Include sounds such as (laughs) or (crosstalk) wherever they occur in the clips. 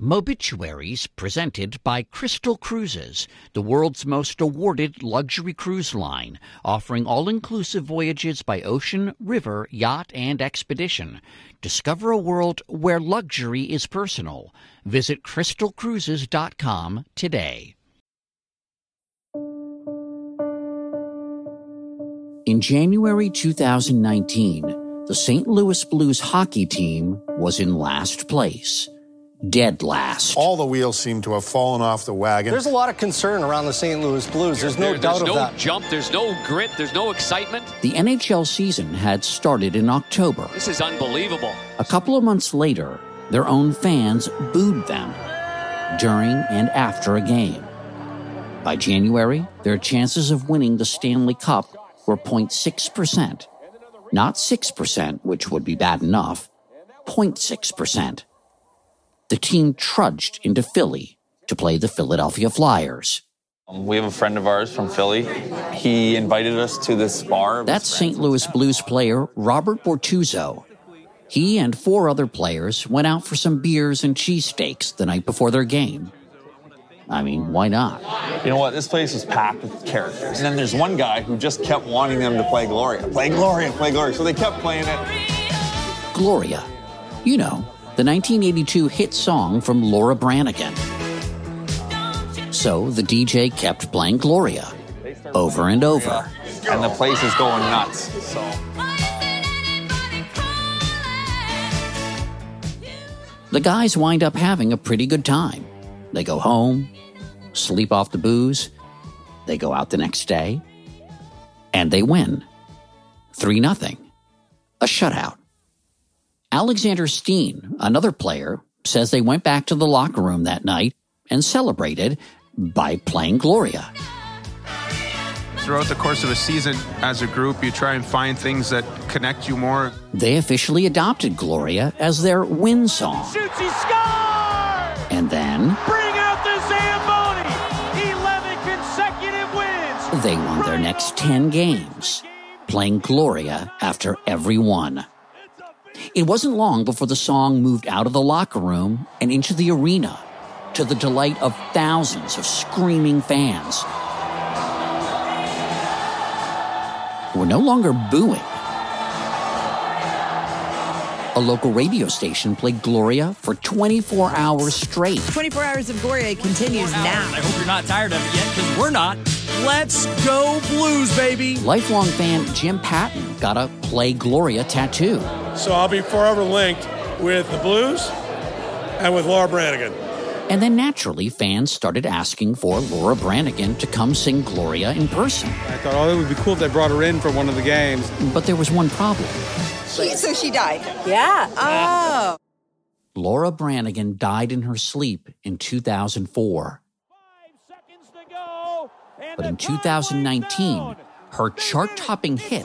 Mobituaries presented by Crystal Cruises, the world's most awarded luxury cruise line, offering all inclusive voyages by ocean, river, yacht, and expedition. Discover a world where luxury is personal. Visit crystalcruises.com today. In January 2019, the St. Louis Blues hockey team was in last place dead last. All the wheels seem to have fallen off the wagon. There's a lot of concern around the St. Louis Blues. There's no there, doubt there's of no that. jump, there's no grit, there's no excitement. The NHL season had started in October. This is unbelievable. A couple of months later, their own fans booed them during and after a game. By January, their chances of winning the Stanley Cup were 0.6%. Not 6%, which would be bad enough, 0.6% the team trudged into Philly to play the Philadelphia Flyers. We have a friend of ours from Philly. He invited us to this bar. That's St. Louis Blues player Robert Bortuzzo. He and four other players went out for some beers and cheesesteaks the night before their game. I mean, why not? You know what? This place was packed with characters. And then there's one guy who just kept wanting them to play Gloria. Play Gloria, play Gloria. So they kept playing it. Gloria. You know, the 1982 hit song from Laura Branigan. So the DJ kept playing Gloria over and over. And the place is going nuts. So. The guys wind up having a pretty good time. They go home, sleep off the booze, they go out the next day, and they win. 3 nothing. A shutout. Alexander Steen, another player, says they went back to the locker room that night and celebrated by playing Gloria. Throughout the course of a season, as a group, you try and find things that connect you more. They officially adopted Gloria as their win song. Shoots, he scores! And then. Bring out the Zamboni! 11 consecutive wins! They won their next 10 games, playing Gloria after every one. It wasn't long before the song moved out of the locker room and into the arena to the delight of thousands of screaming fans. We're no longer booing. A local radio station played Gloria for 24 hours straight. 24 Hours of Gloria continues now. I hope you're not tired of it yet, because we're not. Let's go Blues, baby! Lifelong fan Jim Patton got a Play Gloria tattoo. So I'll be forever linked with the Blues and with Laura Branigan. And then naturally, fans started asking for Laura Branigan to come sing Gloria in person. I thought, oh, it would be cool if they brought her in for one of the games. But there was one problem. She, so she died? Yeah. Oh. Laura Branigan died in her sleep in 2004. But in 2019, her chart topping hit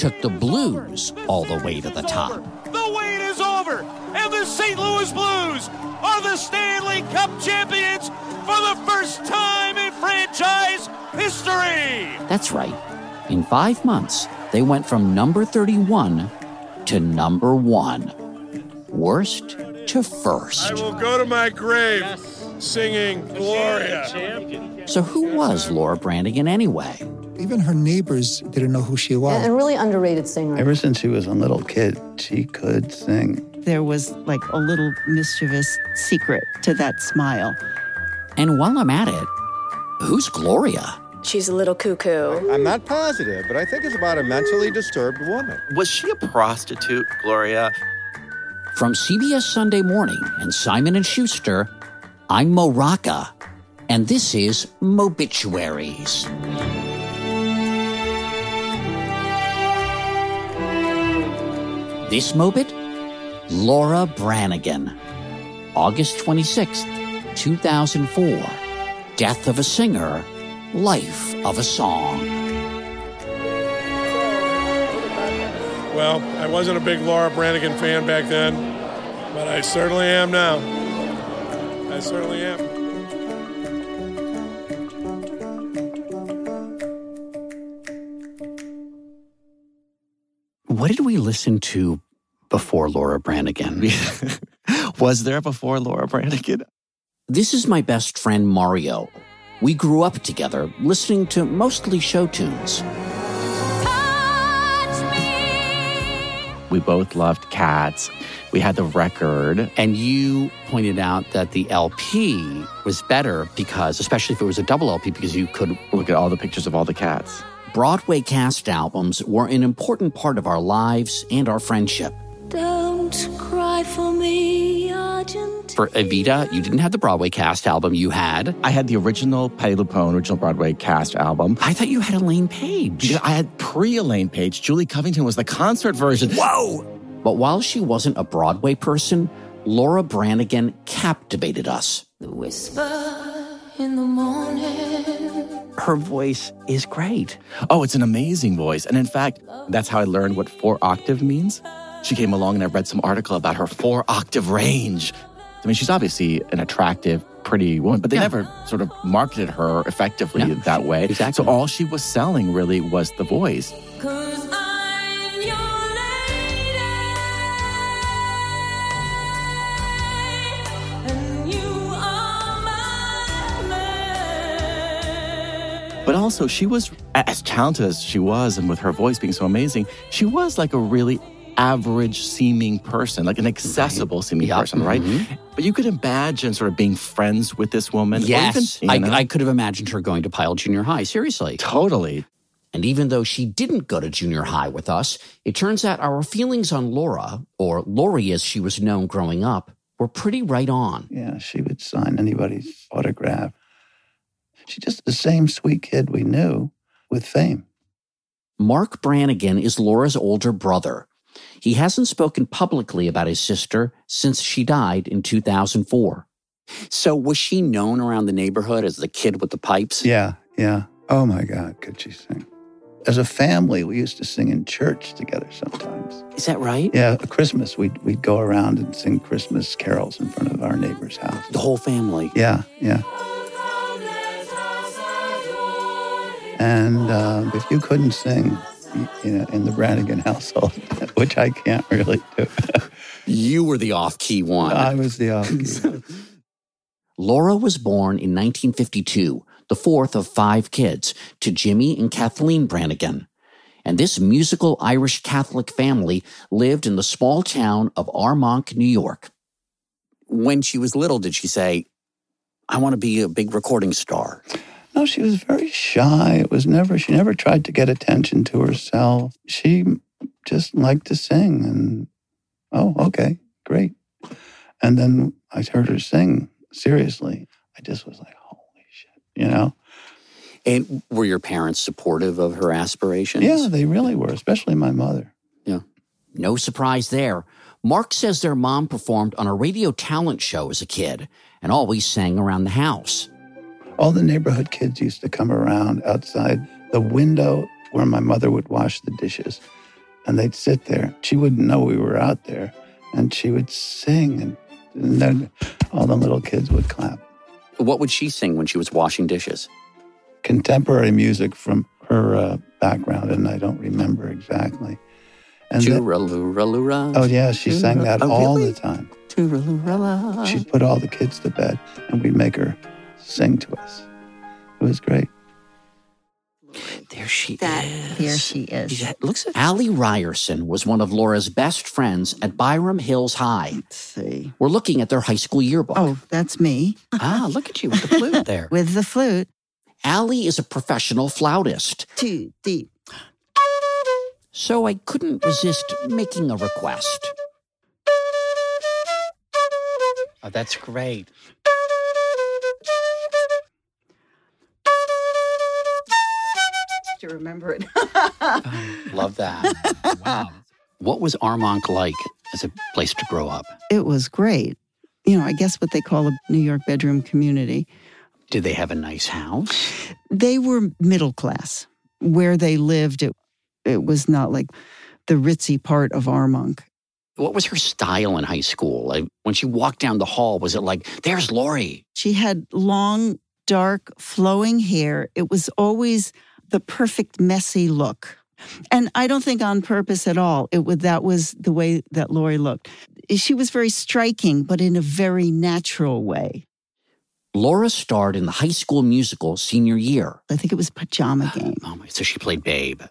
took the blues all the way to the top. The wait is over, and the St. Louis Blues are the Stanley Cup champions for the first time in franchise history. That's right. In five months, they went from number 31 to number one. Worst to first. I will go to my grave singing Gloria. So, who was Laura Branigan anyway? Even her neighbors didn't know who she was. A really underrated singer. Ever since she was a little kid, she could sing. There was like a little mischievous secret to that smile. And while I'm at it, who's Gloria? She's a little cuckoo. I'm not positive, but I think it's about a mentally disturbed woman. Was she a prostitute, Gloria? From CBS Sunday Morning and Simon and Schuster, I'm Mo Rocca, and this is Mobituaries. This Mobit? Laura Branigan. August 26th, 2004. Death of a Singer, Life of a Song. Well, I wasn't a big Laura Branigan fan back then, but I certainly am now. I certainly am. What did we listen to before Laura Branigan? (laughs) Was there before Laura Branigan? This is my best friend Mario. We grew up together listening to mostly show tunes. We both loved cats. We had the record. And you pointed out that the LP was better because, especially if it was a double LP, because you could look at all the pictures of all the cats. Broadway cast albums were an important part of our lives and our friendship. Don't cry for me, Argent. For Evita, you didn't have the Broadway cast album. You had. I had the original Patti LuPone, original Broadway cast album. I thought you had Elaine Paige. I had pre Elaine Paige. Julie Covington was the concert version. Whoa! But while she wasn't a Broadway person, Laura Branigan captivated us. The whisper in the morning. Her voice is great. Oh, it's an amazing voice. And in fact, that's how I learned what four octave means. She came along and I read some article about her four octave range. I mean, she's obviously an attractive, pretty woman, but they yeah. never sort of marketed her effectively yeah, that way. Exactly. So all she was selling really was the voice. But also, she was as talented as she was, and with her voice being so amazing, she was like a really average seeming person, like an accessible seeming yep. person, right? Mm-hmm. But you could imagine sort of being friends with this woman. Yes. Even, I, I could have imagined her going to Pyle Junior High, seriously. Totally. And even though she didn't go to junior high with us, it turns out our feelings on Laura, or Lori as she was known growing up, were pretty right on. Yeah, she would sign anybody's autograph. She's just the same sweet kid we knew with fame. Mark Branigan is Laura's older brother. He hasn't spoken publicly about his sister since she died in 2004. So, was she known around the neighborhood as the kid with the pipes? Yeah, yeah. Oh my God, could she sing? As a family, we used to sing in church together sometimes. Is that right? Yeah, at Christmas, we'd, we'd go around and sing Christmas carols in front of our neighbor's house. The whole family? Yeah, yeah. And uh, if you couldn't sing, you know, in the Branigan household, (laughs) which I can't really do. (laughs) you were the off-key one. I was the off-key. (laughs) Laura was born in 1952, the fourth of five kids, to Jimmy and Kathleen Branigan. And this musical Irish Catholic family lived in the small town of Armonk, New York. When she was little, did she say, I want to be a big recording star? No, she was very shy. It was never, she never tried to get attention to herself. She just liked to sing and, oh, okay, great. And then I heard her sing seriously. I just was like, holy shit, you know? And were your parents supportive of her aspirations? Yeah, they really were, especially my mother. Yeah. No surprise there. Mark says their mom performed on a radio talent show as a kid and always sang around the house all the neighborhood kids used to come around outside the window where my mother would wash the dishes. And they'd sit there. She wouldn't know we were out there. And she would sing, and, and then all the little kids would clap. What would she sing when she was washing dishes? Contemporary music from her uh, background, and I don't remember exactly. And. Oh, yeah, she sang that oh, all really? the time. She'd put all the kids to bed, and we'd make her sing to us. It was great. There she that, is. There she is. Yeah, looks at Allie Ryerson was one of Laura's best friends at Byram Hills High. Let's see. We're looking at their high school yearbook. Oh, that's me. ah, look at you with the (laughs) flute there. with the flute. Allie is a professional flautist. Too deep. So I couldn't resist making a request. Oh, that's great. To remember it. oh, (laughs) love that. Wow. What was Armonk like as a place to grow up? It was great. You know, I guess what they call a New York bedroom community. Did they have a nice house? They were middle class. Where they lived, it, it was not like the ritzy part of Armonk. What was her style in high school? Like when she walked down the hall, was it like, there's Lori? She had long, dark, flowing hair. It was always the perfect messy look. And I don't think on purpose at all. It would that was the way that Lori looked. she was very striking, but in a very natural way. Laura starred in the high school musical senior year. I think it was Pajama ah, Game. Oh my, so she played Babe.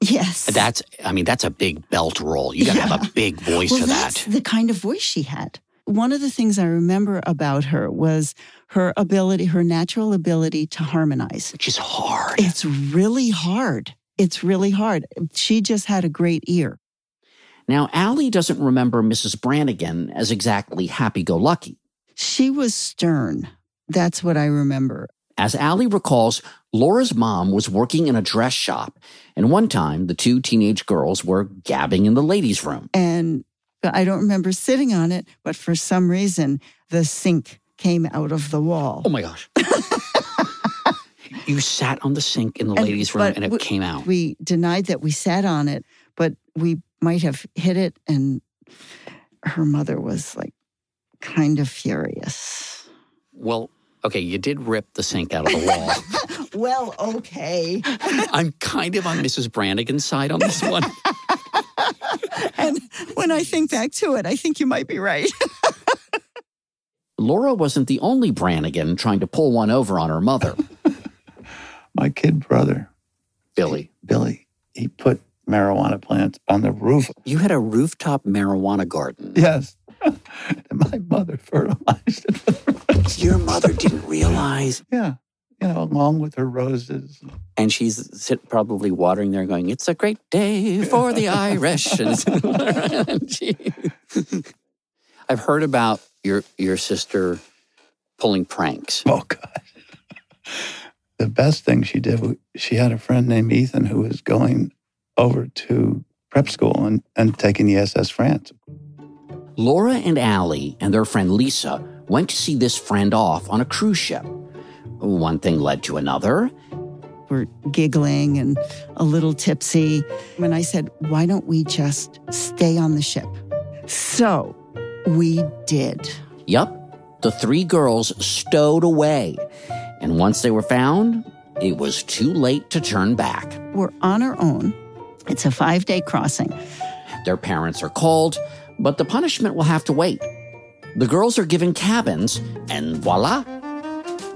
Yes. That's, I mean, that's a big belt role. You got to Yeah. have a big voice well, for that's that. the kind of voice she had. One of the things I remember about her was her ability, her natural ability to harmonize. Which is hard. It's really hard. It's really hard. She just had a great ear. Now, Allie doesn't remember Mrs. Branigan as exactly happy go lucky. She was stern. That's what I remember. As Allie recalls, Laura's mom was working in a dress shop, and one time the two teenage girls were gabbing in the ladies' room. And I don't remember sitting on it, but for some reason, the sink came out of the wall. Oh my gosh. you sat on the sink in the And- ladies' room and it we- came out. We denied that we sat on it, but we might have hit it. And her mother was like kind of furious. Well, okay, you did rip the sink out of the wall. (laughs) Well, okay. (laughs) I'm kind of on Mrs. Branigan's side on this one. (laughs) and when I think back to it, I think you might be right. (laughs) Laura wasn't the only Branigan trying to pull one over on her mother. (laughs) My kid brother, Billy. Billy, he put marijuana plants on the roof. You had a rooftop marijuana garden. Yes. and (laughs) my mother fertilized it. Your mother didn't realize. Yeah. You know, along with her roses. And she's sit, probably watering there going, It's a great day for the (laughs) Irish. And (laughs) I've heard about your, your sister pulling pranks. Oh, God. The best thing she did, she had a friend named Ethan who was going over to prep school and, and taking the SS France. Laura and Allie and their friend Lisa went to see this friend off on a cruise ship. One thing led to another. We're giggling and a little tipsy. When I said, why don't we just stay on the ship? So we did. Yup, the three girls stowed away. And once they were found, it was too late to turn back. We're on our own. It's a five day crossing. Their parents are called, but the punishment will have to wait. The girls are given cabins, and voila,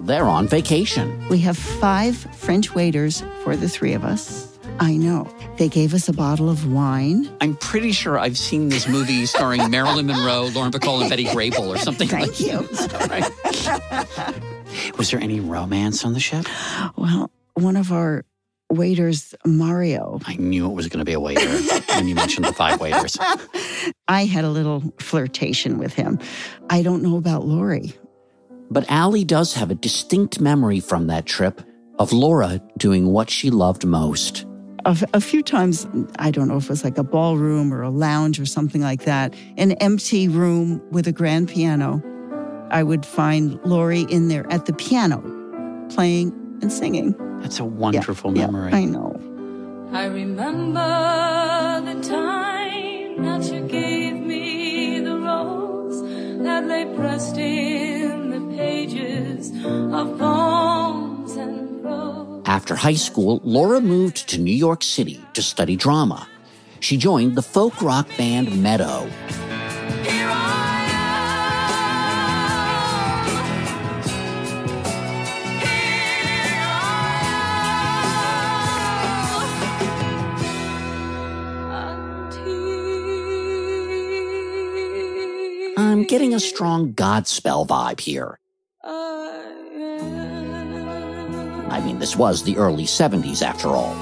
they're on vacation. We have five French waiters for the three of us. I know. They gave us a bottle of wine. I'm pretty sure I've seen this movie starring (laughs) Marilyn Monroe, Lauren Bacall, and Betty Grable or something Thank like you. that. (laughs) Was there any romance on the ship? Well, one of our waiters, Mario, I knew it was going to be a waiter when you mentioned the five waiters. (laughs) I had a little flirtation with him. I don't know about Lori. But Allie does have a distinct memory from that trip of Laura doing what she loved most. A, a few times, I don't know if it was like a ballroom or a lounge or something like that, an empty room with a grand piano. I would find Lori in there at the piano, playing and singing. That's a wonderful Yeah, memory. I know. I remember the time that you gave me the rose that lay pressed in the pages of poems and prose. After high school, Laura moved to New York City to study drama. She joined the folk rock band Meadow. I'm getting a strong Godspell vibe here. Mean, this was the early 70s after all.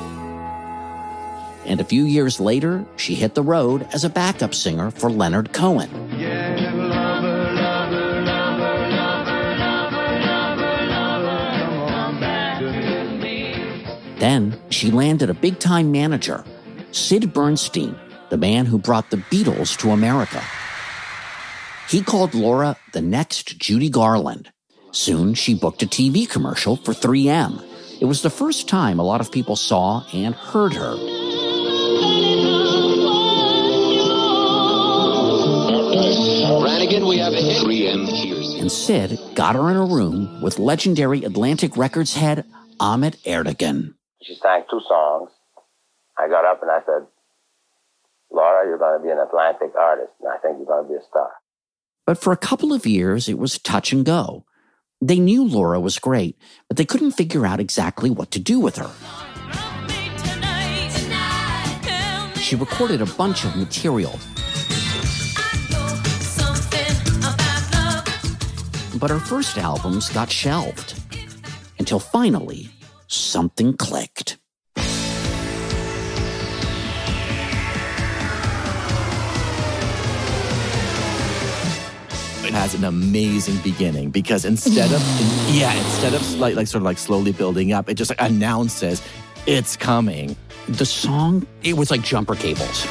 And a few years later, she hit the road as a backup singer for Leonard Cohen. Then she landed a big time manager, Sid Bernstein, the man who brought the Beatles to America. He called Laura the next Judy Garland. Soon she booked a TV commercial for 3M. It was the first time a lot of people saw and heard her. Branigan, we have a hit. 3M hears And Sid got her in a room with legendary Atlantic Records head Ahmet Ertegun. She sang two songs. I got up and I said, Laura, you're going to be an Atlantic artist, and I think you're going to be a star. But for a couple of years, it was touch and go. They knew Laura was great, but they couldn't figure out exactly what to do with her. She recorded a bunch of material. But her first albums got shelved until finally something clicked. Has an amazing beginning because instead of (sighs) yeah, instead of like like sort of like slowly building up, it just like announces it's coming. The song, it was like jumper cables.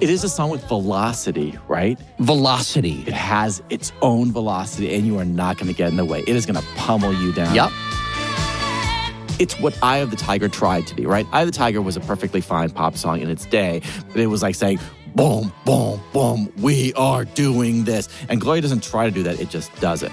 It is a song with velocity, right? Velocity. It has its own velocity, and you are not going to get in the way. It is going to pummel you down. Yep. It's what Eye of the Tiger tried to be, right? Eye of the Tiger was a perfectly fine pop song in its day, but it was like saying, boom, boom, boom, we are doing this. And Gloria doesn't try to do that, it just does it.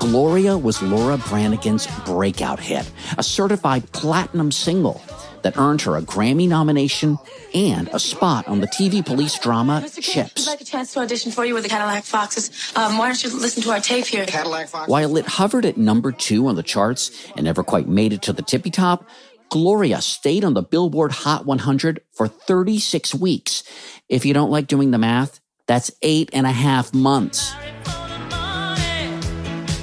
Gloria was Laura Branigan's breakout hit, a certified platinum single that earned her a Grammy nomination and a spot on the TV police drama Chips. I'd like a chance to audition for you with the Cadillac Foxes. Um, why don't you listen to our tape here? Cadillac Foxes. While it hovered at number two on the charts and never quite made it to the tippy top, Gloria stayed on the Billboard Hot 100 for 36 weeks. If you don't like doing the math, that's eight and a half months.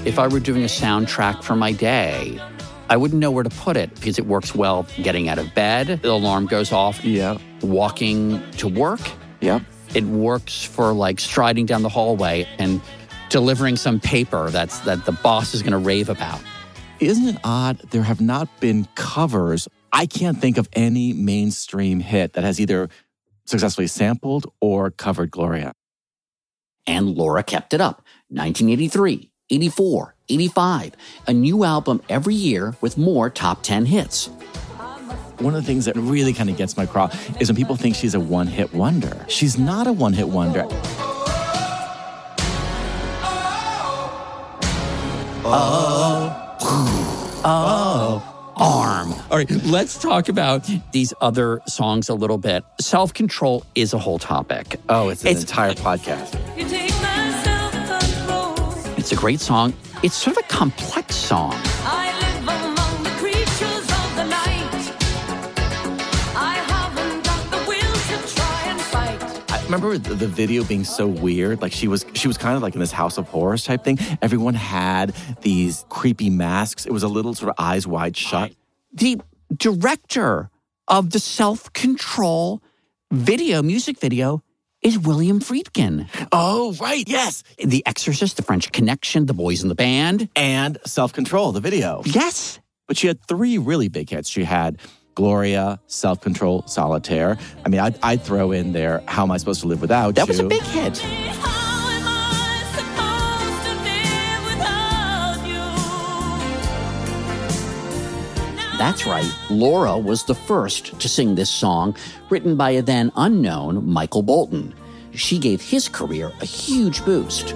If I were doing a soundtrack for my day, I wouldn't know where to put it because it works well getting out of bed. The alarm goes off. Yeah. Walking to work. Yep. It works for like striding down the hallway and delivering some paper that's that the boss is going to rave about. Isn't it odd? There have not been covers. I can't think of any mainstream hit that has either successfully sampled or covered Gloria. And Laura kept it up. 1983, 84, 85, a new album every year with more top 10 hits. One of the things that really kind of gets my craw is when people think she's a one hit wonder. She's not a one hit wonder. Oh. Oh. Arm. All right, let's talk about these other songs a little bit. Self control is a whole topic. Oh, it's an entire podcast. It's a great song. It's sort of a complex song. I remember the, the video being so weird. Like she was, she was kind of like in this house of horrors type thing. Everyone had these creepy masks. It was a little sort of eyes wide shut. The director of the self control video, music video, is William Friedkin. Oh, right. Yes. The Exorcist, The French Connection, The Boys in the Band, and Self Control, the video. Yes. But she had three really big hits. She had Gloria, Self Control, Solitaire. I mean, I'd, I'd, throw in there How Am I Supposed to Live Without that You? was a big hit. That's right. Laura was the first to sing this song, written by a then unknown Michael Bolton. She gave his career a huge boost.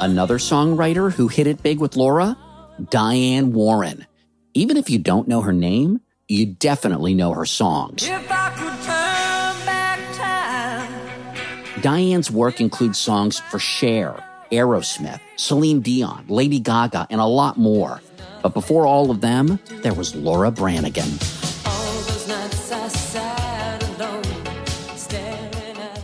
Another songwriter who hit it big with Laura? Diane Warren. Even if you don't know her name, you definitely know her songs. Diane's work includes songs for Cher, Aerosmith, Celine Dion, Lady Gaga, and a lot more. But before all of them, there was Laura Branigan.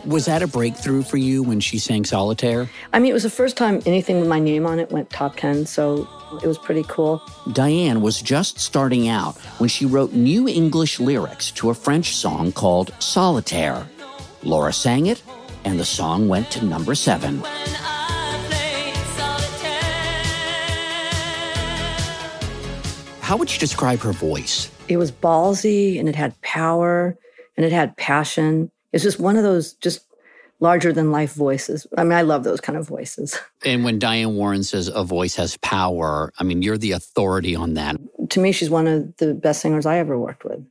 Was that a breakthrough for you when she sang Solitaire? I mean, it was the first time anything with my name on it went top 10, so it was pretty cool. Diane was just starting out when she wrote new English lyrics to a French song called Solitaire. Laura sang it, and the song went to number seven. How would you describe her voice? It was ballsy and it had power and it had passion. It's just one of those just larger than life voices. I mean, I love those kind of voices. (laughs) And when Diane Warren says a voice has power, I mean, you're the authority on that. To me, she's one of the best singers I ever worked with.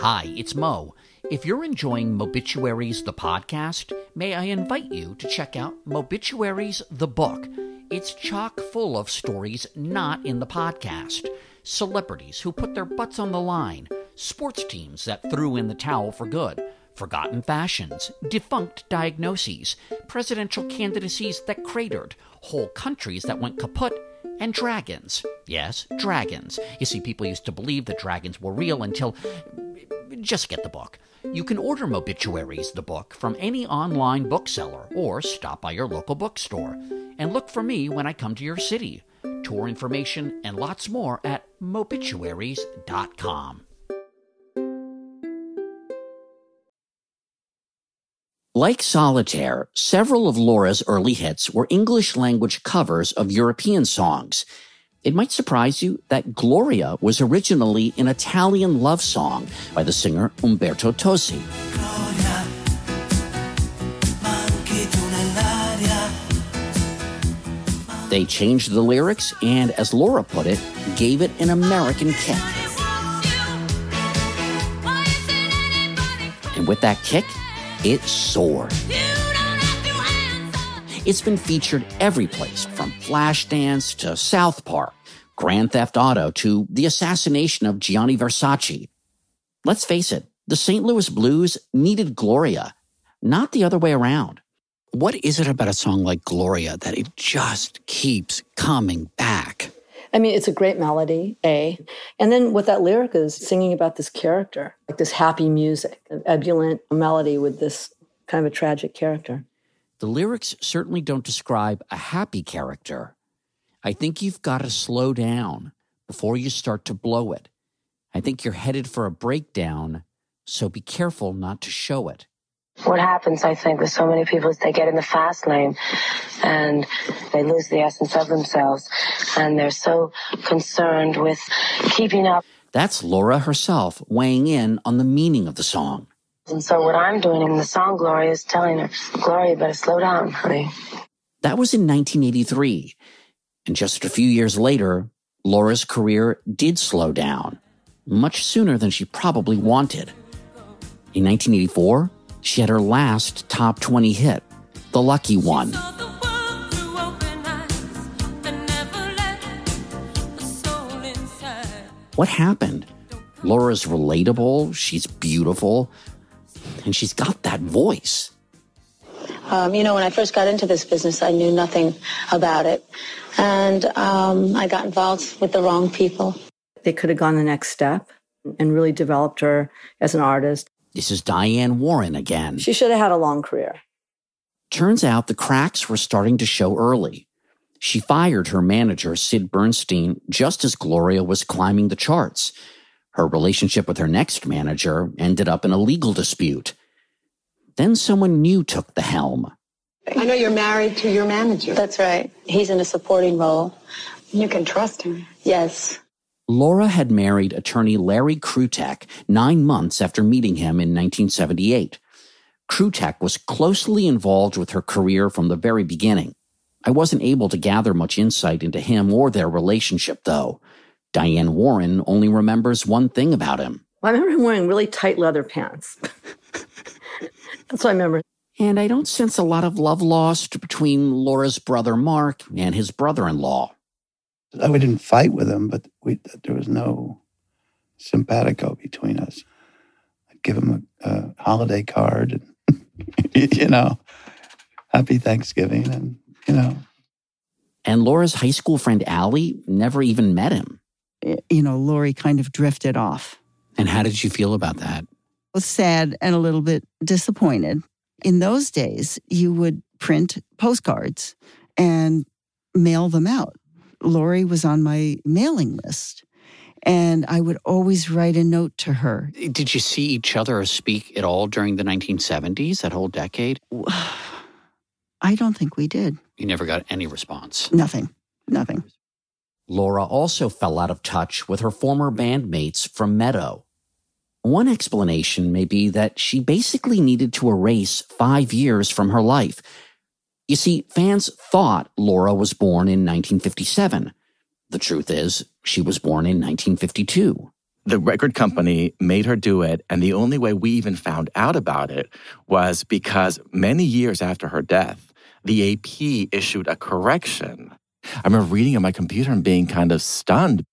Hi, it's Mo. If you're enjoying Mobituaries the podcast, may I invite you to check out Mobituaries the book. It's chock full of stories not in the podcast. Celebrities who put their butts on the line, sports teams that threw in the towel for good, forgotten fashions, defunct diagnoses, presidential candidacies that cratered, whole countries that went kaput, and dragons. Yes, dragons. You see, people used to believe that dragons were real until. Just get the book. You can order Mobituaries, the book, from any online bookseller or stop by your local bookstore. And look for me when I come to your city. Tour information and lots more at mobituaries.com. Like Solitaire, several of Laura's early hits were English language covers of European songs. It might surprise you that Gloria was originally an Italian love song by the singer Umberto Tozzi. They changed the lyrics and, as Laura put it, gave it an American kick. And with that kick, it soared. It's been featured every place from Flashdance to South Park, Grand Theft Auto to the assassination of Gianni Versace. Let's face it, the St. Louis Blues needed Gloria, not the other way around. What is it about a song like Gloria that it just keeps coming back? I mean, it's a great melody, A. And then what that lyric is singing about this character, like this happy music, an ebullient melody with this kind of a tragic character. The lyrics certainly don't describe a happy character. I think you've got to slow down before you start to blow it. I think you're headed for a breakdown, so be careful not to show it. What happens, I think, with so many people is they get in the fast lane and they lose the essence of themselves. And they're so concerned with keeping up. That's Laura herself weighing in on the meaning of the song. And so what I'm doing in the song, Gloria, is telling her, Gloria, you better slow down, honey. That was in 1983. And just a few years later, Laura's career did slow down, much sooner than she probably wanted. In 1984, she had her last top 20 hit, The Lucky One. What happened? Laura's relatable, she's beautiful, and she's got that voice. Um, you know, when I first got into this business, I knew nothing about it. And um, I got involved with the wrong people. They could have gone the next step and really developed her as an artist. This is Diane Warren again. She should have had a long career. Turns out the cracks were starting to show early. She fired her manager, Sid Bernstein, just as Gloria was climbing the charts. Her relationship with her next manager ended up in a legal dispute. Then someone new took the helm. I know you're married to your manager. That's right. He's in a supporting role. You can trust him. Yes. Laura had married attorney Larry Kruteck nine months after meeting him in 1978. Kruteck was closely involved with her career from the very beginning. I wasn't able to gather much insight into him or their relationship, though. Diane Warren only remembers one thing about him. Well, I remember him wearing really tight leather pants. (laughs) That's what I remember. And I don't sense a lot of love lost between Laura's brother Mark and his brother in law. We didn't fight with him, but we, there was no simpatico between us. I'd give him a, a holiday card, and, (laughs) you know, happy Thanksgiving, and, you know. And Laura's high school friend Allie never even met him. You know, Lori kind of drifted off. And how did you feel about that? Was sad and a little bit disappointed. In those days, you would print postcards and mail them out. Lori was on my mailing list. And I would always write a note to her. Eh, did you see each other or speak at all during the 1970s, that whole decade? (sighs) I don't think we did. You never got any response. Nothing. Nothing. Laura also fell out of touch with her former bandmates from Meadow. One explanation may be that she basically needed to erase five years from her life. You see, fans thought Laura was born in 1957. The truth is, she was born in 1952. The record company made her do it, and the only way we even found out about it was because many years after her death, the AP issued a correction. I remember reading on my computer and being kind of stunned.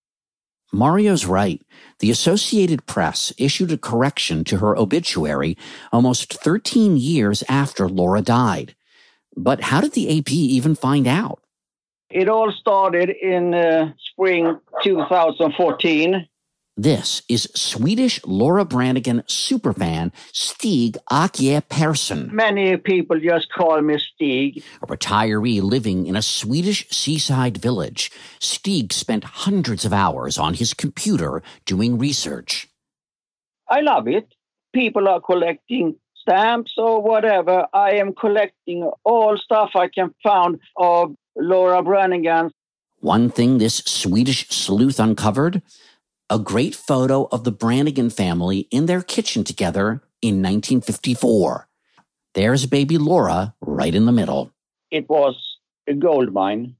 Mario's right. The Associated Press issued a correction to her obituary almost 13 years after Laura died. But how did the AP even find out? It all started in uh, spring 2014. This is Swedish Laura Branigan superfan Stig Akje Persson, Many people just call me Stig. a retiree living in a Swedish seaside village. Stig spent hundreds of hours on his computer doing research. I love it. People are collecting stamps or whatever. I am collecting all stuff I can find of Laura Branigan. One thing this Swedish sleuth uncovered a great photo of the Branigan family in their kitchen together in 1954. There's baby Laura right in the middle. It was a gold mine.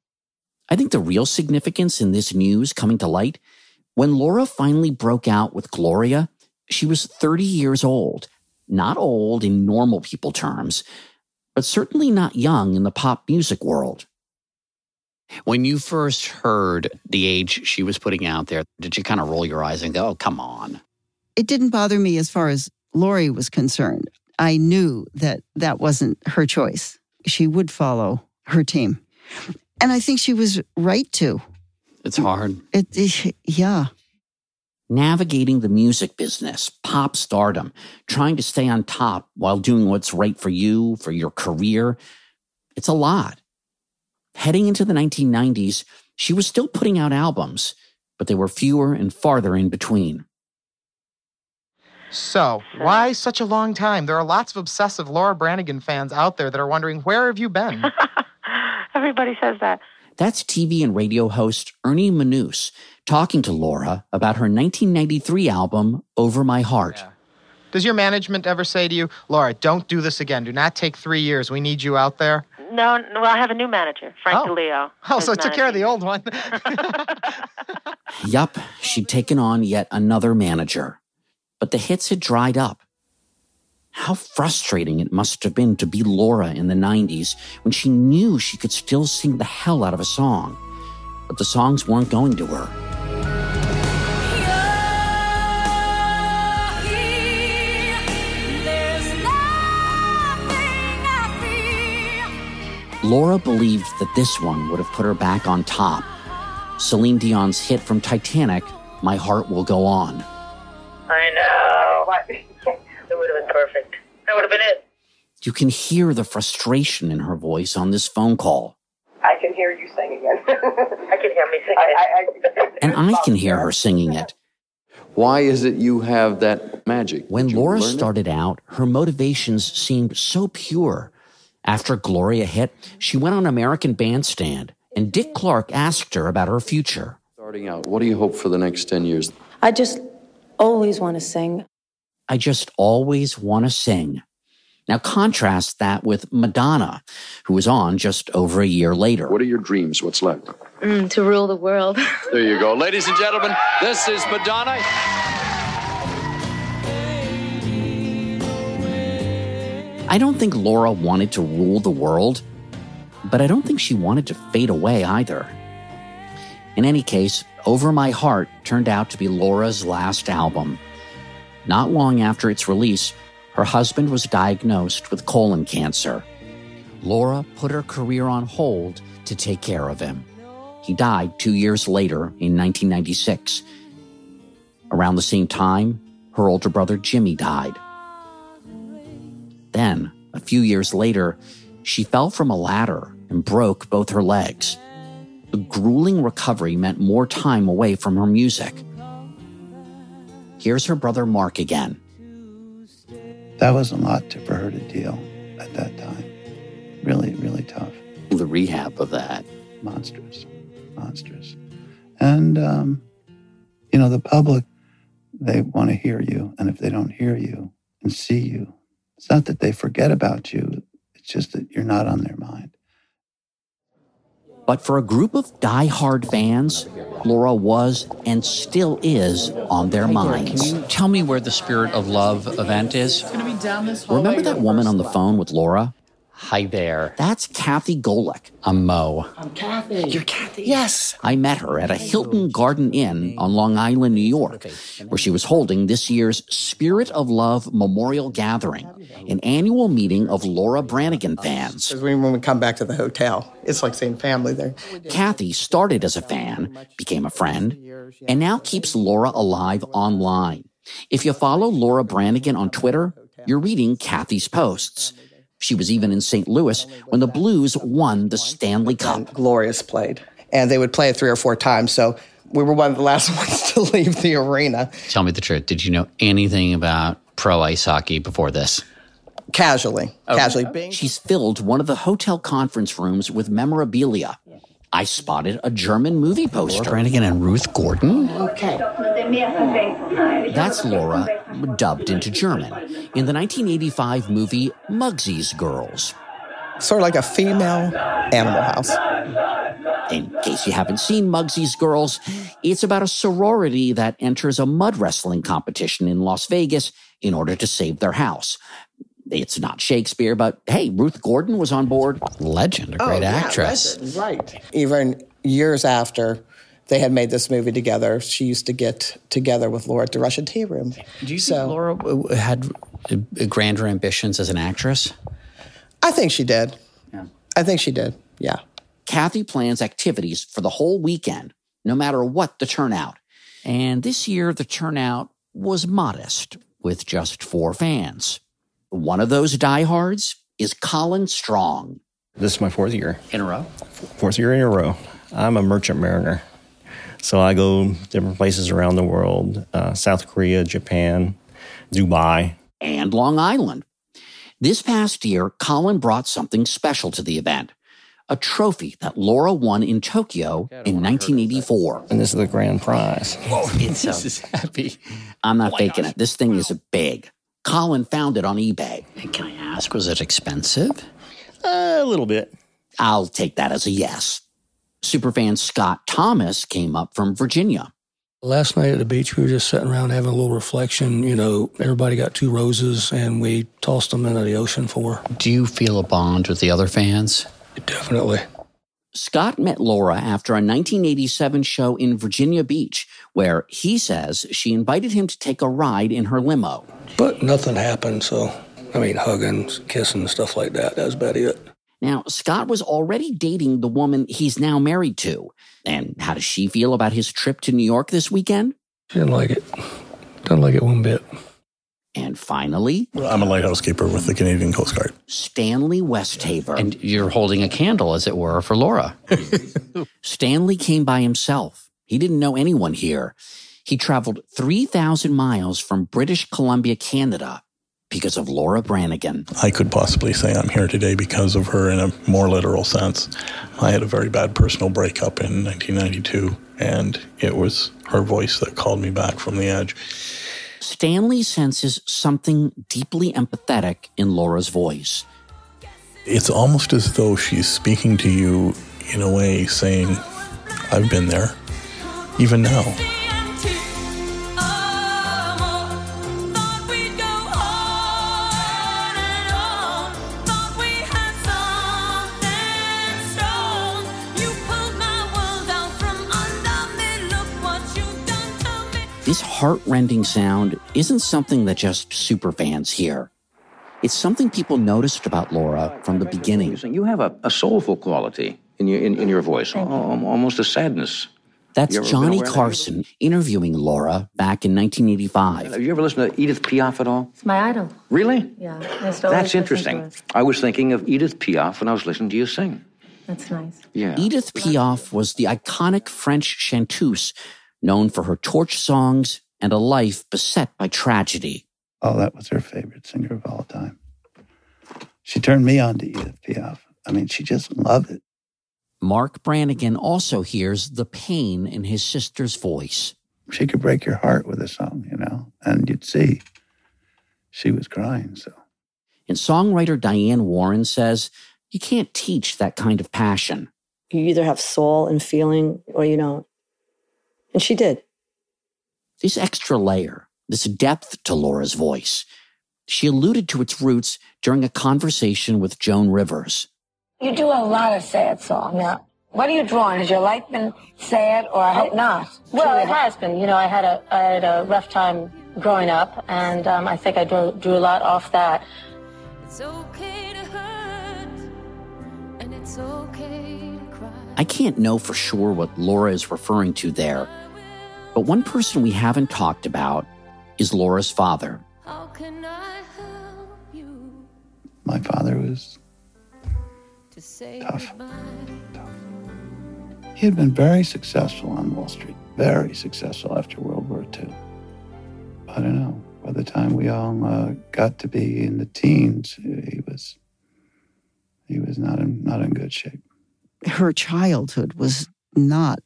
I think the real significance in this news coming to light when Laura finally broke out with Gloria, she was 30 years old. Not old in normal people terms, but certainly not young in the pop music world. When you first heard the age she was putting out there, did you kind of roll your eyes and go, oh, come on? It didn't bother me as far as Lori was concerned. I knew that that wasn't her choice. She would follow her team. And I think she was right to. It's hard. It, it yeah. Navigating the music business, pop stardom, trying to stay on top while doing what's right for you, for your career. It's a lot. Heading into the 1990s, she was still putting out albums, but they were fewer and farther in between. So, why such a long time? There are lots of obsessive Laura Branigan fans out there that are wondering, where have you been? (laughs) Everybody says that. That's TV and radio host Ernie Manouse talking to Laura about her 1993 album, Over My Heart. Does your management ever say to you, Laura, don't do this again. Do not take three years. We need you out there? No, no, well, I have a new manager, Frank Oh. DiLeo. Oh, so it took care of the old one. (laughs) Yup, she'd taken on yet another manager. But the hits had dried up. How frustrating it must have been to be Laura in the 90s when she knew she could still sing the hell out of a song. But the songs weren't going to her. Laura believed that this one would have put her back on top. Celine Dion's hit from Titanic, My Heart Will Go On. I know. (laughs) It would have been perfect. That would have been it. You can hear the frustration in her voice on this phone call, I can hear you singing (laughs) it. And I can hear her singing it. Why is it you have that magic? When Laura learn it? started out, her motivations seemed so pure. After Gloria hit, she went on American Bandstand, and Dick Clark asked her about her future. Starting out, what do you hope for the next 10 years? I just always want to sing. I just always want to sing. Now contrast that with Madonna, who was on just over a year later. What are your dreams? What's left? Mm, to rule the world. (laughs) There you go. Ladies and gentlemen, this is Madonna. I don't think Laura wanted to rule the world, but I don't think she wanted to fade away either. In any case, Over My Heart turned out to be Laura's last album. Not long after its release, her husband was diagnosed with colon cancer. Laura put her career on hold to take care of him. He died two years later in 1996. Around the same time, her older brother Jimmy died. Then, a few years later, she fell from a ladder and broke both her legs. The grueling recovery meant more time away from her music. Here's her brother Mark again. That was a lot to, for her to deal at that time. Really, really tough. The rehab of that. Monstrous. Monstrous. And, um, you know, the public, they want to hear you. And if they don't hear you and see you, it's not that they forget about you, it's just that you're not on their mind. But for a group of die-hard fans, Laura was and still is on their minds. Can you tell me where the Spirit of Love event is? It's going to be down this Remember that woman on the phone with Laura? Hi there. That's Kathy Golick. I'm Mo. I'm Kathy. You're Kathy. Yes. I met her at a Hilton Garden Inn on Long Island, New York, where she was holding this year's Spirit of Love Memorial Gathering, an annual meeting of Laura Branigan fans. Because when we come back to the hotel, it's like seeing family there. Kathy started as a fan, became a friend, and now keeps Laura alive online. If you follow Laura Branigan on Twitter, you're reading Kathy's posts. She was even in St. Louis when the Blues won the Stanley Cup. Glorious played. And they would play it three or four times. So we were one of the last (laughs) ones to leave the arena. Tell me the truth. Did you know anything about pro ice hockey before this? Casually. Casually. She's filled one of the hotel conference rooms with memorabilia. I spotted a German movie poster. Laura Branigan and Ruth Gordon? Okay. That's Laura, dubbed into German, in the 1985 movie Mugsy's Girls. Sort of like a female Animal House. In case you haven't seen Mugsy's Girls, it's about a sorority that enters a mud wrestling competition in Las Vegas in order to save their house. It's not Shakespeare, but hey, Ruth Gordon was on board. Legend, a great Oh, yeah, actress. legend, right. Even years after they had made this movie together, she used to get together with Laura at the Russian Tea Room. Do you so, think Laura had uh, grander ambitions as an actress? I think she did. Yeah. I think she did. Yeah. Kathy plans activities for the whole weekend, no matter what the turnout. And this year, the turnout was modest, with just four fans. One of those diehards is Colin Strong. This is my fourth year. In a row? Fourth year in a row. I'm a merchant mariner. So I go different places around the world uh, South Korea, Japan, Dubai. and Long Island. This past year, Colin brought something special to the event a trophy that Laura won in Tokyo in 1984. And this is the grand prize. Whoa, it's This is happy. I'm not faking it. This thing is big. Colin found it on eBay. Can I ask, was it expensive? a little bit. I'll take that as a yes. Superfan Scott Thomas came up from Virginia. Last night at the beach, we were just sitting around having a little reflection. You know, everybody got two roses and we tossed them into the ocean for her. Do you feel a bond with the other fans? Definitely. Scott met Laura after a 1987 show in Virginia Beach, where he says she invited him to take a ride in her limo. But nothing happened. So, I mean, hugging, kissing, stuff like that. That was about it. Now, Scott was already dating the woman he's now married to. And how does she feel about his trip to New York this weekend? She didn't like it. Didn't like it one bit. And finally, I'm a lighthouse keeper with the Canadian Coast Guard. Stanley Westhaver. And you're holding a candle, as it were, for Laura. (laughs) Stanley came by himself. He didn't know anyone here. He traveled 3,000 miles from British Columbia, Canada, because of Laura Branigan. I could possibly say I'm here today because of her in a more literal sense. I had a very bad personal breakup in 1992, and it was her voice that called me back from the edge. Stanley senses something deeply empathetic in Laura's voice. It's almost as though she's speaking to you in a way saying, I've been there, even now. This heartrending sound isn't something that just superfans hear. It's something people noticed about Laura from the beginning. You have a, a soulful quality in your, in, in your voice, al- almost a sadness. That's You ever been Johnny aware that? Carson interviewing Laura back in 1985. Have you ever listened to Edith Piaf at all? It's my idol. Really? Yeah. I used to always That's interesting. I was thinking of Edith Piaf when I was listening to you sing. That's nice. Yeah. Edith Piaf was the iconic French chanteuse known for her torch songs and a life beset by tragedy. Oh, that was her favorite singer of all time. She turned me on to Edith Piaf. I mean, she just loved it. Mark Branigan also hears the pain in his sister's voice. She could break your heart with a song, you know, and you'd see she was crying. So And songwriter Diane Warren says, You can't teach that kind of passion. You either have soul and feeling or you don't. And she did. This extra layer, this depth to Laura's voice, she alluded to its roots during a conversation with Joan Rivers. You do a lot of sad songs. Now, what are you drawing? Has your life been sad, or I hope not? Well, it has been. You know, I had a I had a rough time growing up, and um, I think I drew, drew a lot off that. It's okay to hurt, and it's okay to cry. I can't know for sure what Laura is referring to there, but one person we haven't talked about is Laura's father. How can I help you My father was to say Tough. He had been very successful on Wall Street, very successful after World War II. I don't know. By the time we all uh, got to be in the teens, he was he was not in not in good shape. Her childhood was not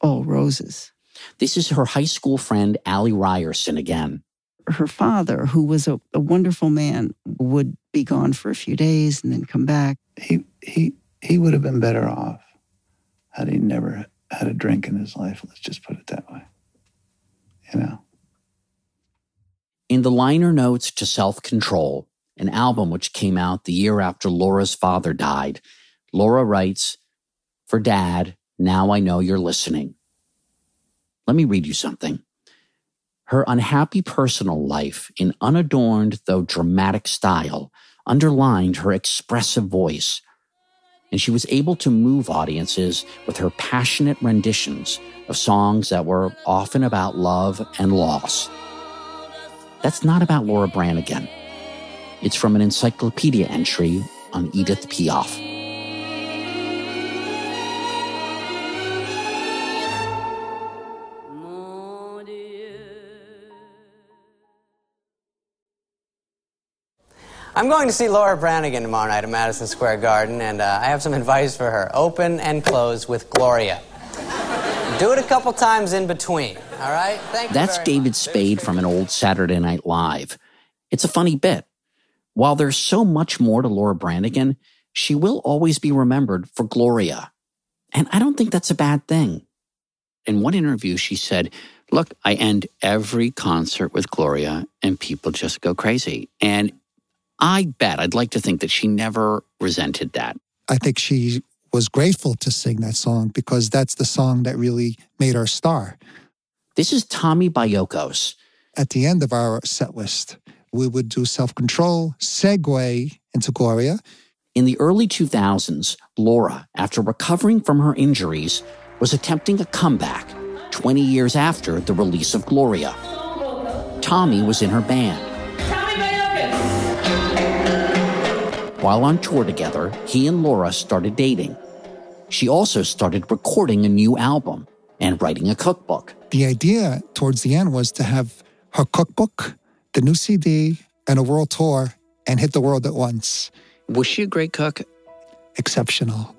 all roses. This is her high school friend, Allie Ryerson again. Her father, who was a, a wonderful man, would be gone for a few days and then come back. He he he would have been better off had he never had a drink in his life. Let's just put it that way. You know. In the liner notes to Self Control, an album which came out the year after Laura's father died, Laura writes, For dad, now I know you're listening. Let me read you something. Her unhappy personal life, in unadorned though dramatic style, underlined her expressive voice, and she was able to move audiences with her passionate renditions of songs that were often about love and loss. That's not about Laura Branigan. It's from an encyclopedia entry on Edith Piaf. I'm going to see Laura Branigan tomorrow night at Madison Square Garden, and uh, I have some advice for her. Open and close with Gloria. Do it a couple times in between, all right? Thank you That's David Spade from an old Saturday Night Live. It's a funny bit. While there's so much more to Laura Branigan, she will always be remembered for Gloria. And I don't think that's a bad thing. In one interview, she said, Look, I end every concert with Gloria, and people just go crazy. And I bet, I'd like to think that she never resented that. I think she was grateful to sing that song because that's the song that really made her star. This is Tommy Bayiokos. At the end of our set list, we would do self control, segue into Gloria. In the early 2000s, Laura, after recovering from her injuries, was attempting a comeback 20 years after the release of Gloria. Tommy was in her band. While on tour together, he and Laura started dating. She also started recording a new album and writing a cookbook. The idea towards the end was to have her cookbook, the new CD, and a world tour and hit the world at once. Was she a great cook? Exceptional.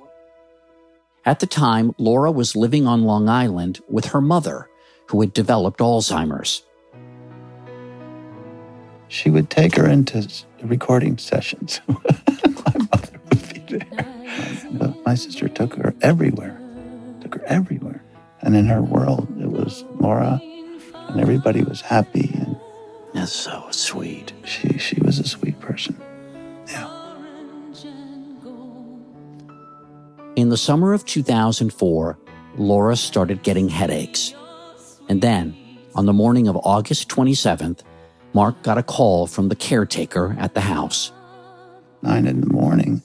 At the time, Laura was living on Long Island with her mother, who had developed Alzheimer's. She would take her into recording sessions. (laughs) my mother would be there. But my sister took her everywhere, took her everywhere. And in her world, it was Laura, and everybody was happy. And That's so sweet. she, she was a sweet person. In the summer of 2004, Laura started getting headaches. And then, on the morning of August 27th, Mark got a call from the caretaker at the house. Nine in the morning,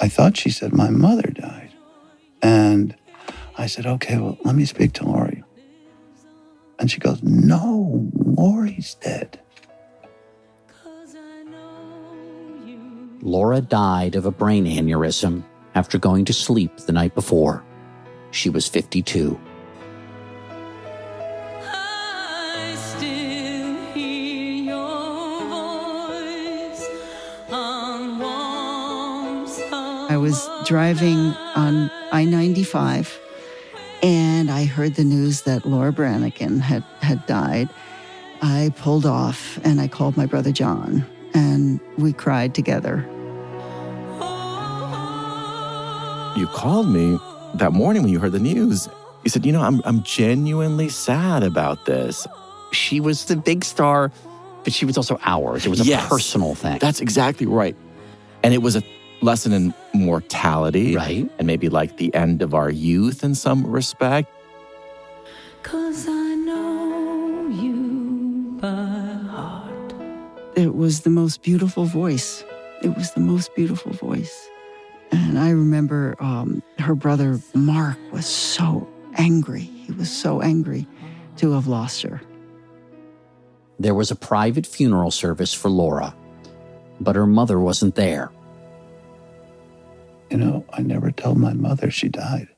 I thought she said my mother died. And I said, okay, well, let me speak to Lori. And she goes, no, Lori's dead. Laura died of a brain aneurysm after going to sleep the night before. She was 52. Driving on I 95 and I heard the news that Laura Branigan had, had died. I pulled off and I called my brother John and we cried together. you called me that morning when you heard the news. You said, you know, I'm, I'm genuinely sad about this. She was the big star, but she was also ours. It was a Yes. personal thing. That's exactly right. And it was a lesson in mortality. Right. And maybe like the end of our youth in some respect. Cause I know you by heart. It was the most beautiful voice. It was the most beautiful voice. And I remember um, her brother Mark was so angry. He was so angry to have lost her. There was a private funeral service for Laura, but her mother wasn't there. You know, I never told my mother she died.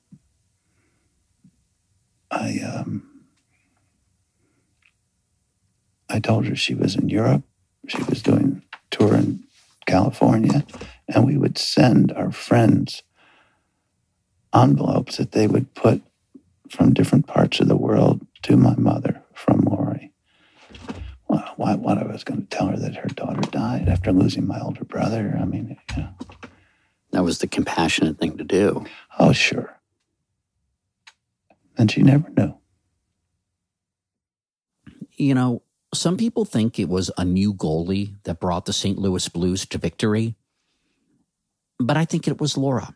I um I told her she was in Europe. She was doing tour in California, and we would send our friends envelopes that they would put from different parts of the world to my mother from Lori. Well, why, what I was going to tell her that her daughter died after losing my older brother. I mean, you know. That was the compassionate thing to do. Oh, sure. And she never knew. You know, some people think it was a new goalie that brought the St. Louis Blues to victory, but I think it was Laura.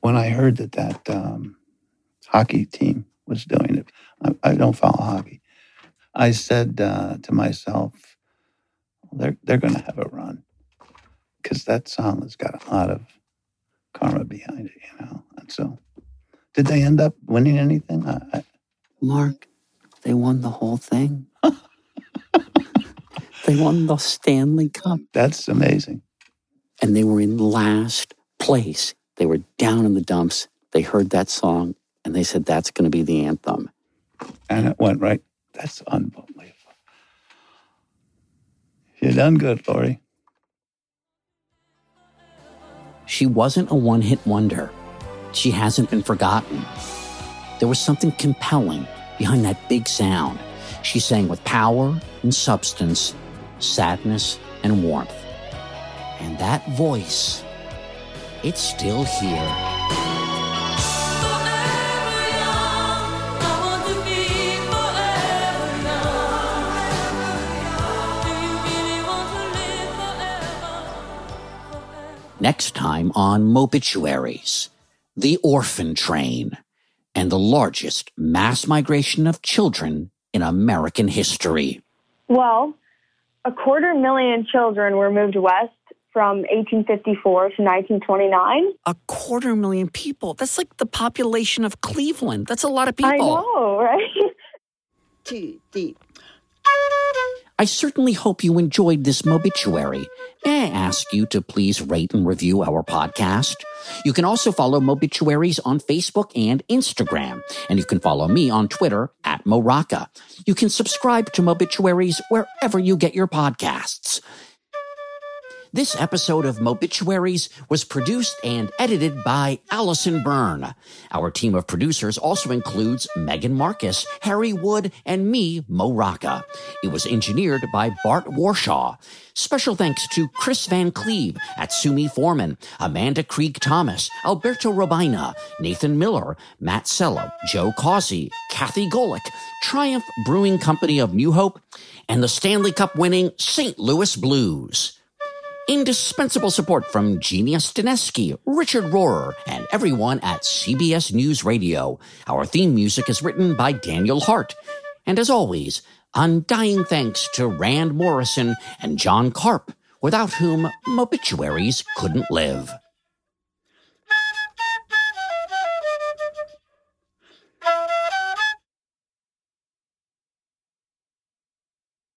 When I heard that that um, hockey team was doing it, I, I don't follow hockey. I said uh, to myself, they're, they're going to have a run because that song has got a lot of karma behind it, you know. And so, did they end up winning anything? I, I, Mark, they won the whole thing. (laughs) they won the Stanley Cup. That's amazing. And they were in last place. They were down in the dumps. They heard that song and they said, that's going to be the anthem. and it went right. That's unbelievable. You done good, Lori. She wasn't a one hit wonder. She hasn't been forgotten. There was something compelling behind that big sound. She sang with power and substance, sadness and warmth. And that voice, it's still here. Next time on Mobituaries, the orphan train, and the largest mass migration of children in American history. Well, a quarter million children were moved west from 1854 to 1929. A quarter million people. That's like the population of Cleveland. That's a lot of people. I know, right? (laughs) Too deep. I certainly hope you enjoyed this mobituary. May I ask you to please rate and review our podcast? You can also follow Mobituaries on Facebook and Instagram, and you can follow me on Twitter at MoRocca. You can subscribe to Mobituaries wherever you get your podcasts. This episode of Mobituaries was produced and edited by Allison Byrne. Our team of producers also includes Megan Marcus, Harry Wood, and me, Mo Rocca. It was engineered by Bart Warshaw. Special thanks to Chris Van Cleve at Sumi Foreman, Amanda Krieg Thomas, Alberto Robina, Nathan Miller, Matt Sello, Joe Causey, Kathy Golick, Triumph Brewing Company of New Hope, and the Stanley Cup winning St. Louis Blues. Indispensable support from Genia Stanesky, Richard Rohrer, and everyone at CBS News Radio. Our theme music is written by Daniel Hart. And as always, undying thanks to Rand Morrison and John Karp, without whom Mobituaries couldn't live.